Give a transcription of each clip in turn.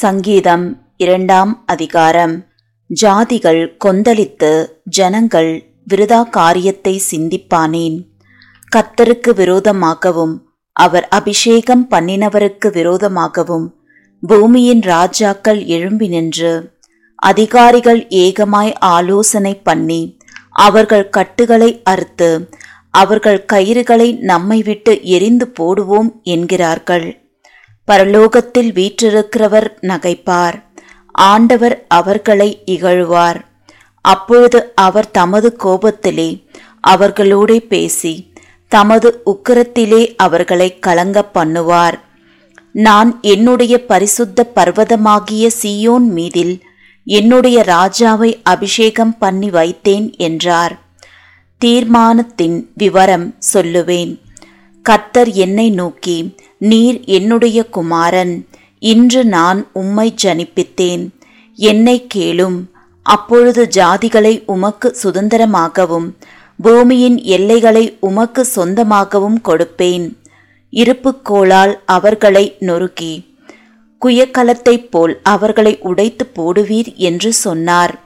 சங்கீதம் இரண்டாம் அதிகாரம். ஜாதிகள் கொந்தளித்து ஜனங்கள் விருதா காரியத்தை சிந்திப்பானேன். கத்தருக்கு விரோதமாகவும் அவர் அபிஷேகம் பண்ணினவருக்கு விரோதமாகவும் பூமியின் ராஜாக்கள் எழும்பி நின்று அதிகாரிகள் ஏகமாய் ஆலோசனை பண்ணி அவர்கள் கட்டுகளை அறுத்து அவர்கள் கயிறுகளை நம்மை விட்டு எரிந்து போடுவோம் என்கிறார்கள். பரலோகத்தில் வீற்றிருக்கிறவர் நகைப்பார். ஆண்டவர் அவர்களை இகழ்வார். அப்பொழுது அவர் தமது கோபத்திலே அவர்களோடே பேசி தமது உக்கிரத்திலே அவர்களை கலங்க பண்ணுவார். நான் என்னுடைய பரிசுத்த பர்வதமாகிய சீயோன் மீதில் என்னுடைய ராஜாவை அபிஷேகம் பண்ணி வைத்தேன் என்றார். தீர்மானத்தின் விவரம் சொல்லுவேன். கத்தர் என்னை நோக்கி நீர் என்னுடைய குமாரன். இன்று நான் உம்மை ஜனிப்பித்தேன். என்னை கேளும். அப்பொழுது ஜாதிகளை உமக்கு சுதந்திரமாகவும் பூமியின் எல்லைகளை உமக்கு சொந்தமாகவும் கொடுப்பேன். இருப்புக்கோளால் அவர்களை நொறுக்கி குயக்கலத்தைப் போல் அவர்களை உடைத்து போடுவீர் என்று சொன்னார்.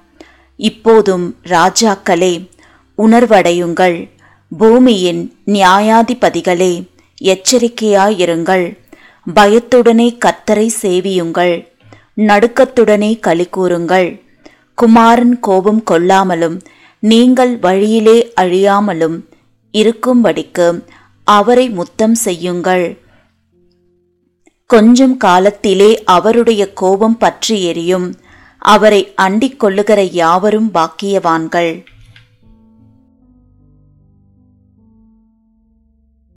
இப்போதும் ராஜாக்களே உணர்வடையுங்கள். பூமியின் நியாயாதிபதிகளே எச்சரிக்கையாயிருங்கள். பயத்துடனே கத்தரை சேவியுங்கள். நடுக்கத்துடனே களி கூறுங்கள். குமாரன் கோபம் கொள்ளாமலும் நீங்கள் வழியிலே அழியாமலும் இருக்கும்படிக்கு அவரை முத்தம் செய்யுங்கள். கொஞ்சம் காலத்திலே அவருடைய கோபம் பற்றி எரியும். அவரை அண்டிக் கொள்ளுகிற யாவரும் பாக்கியவான்கள்.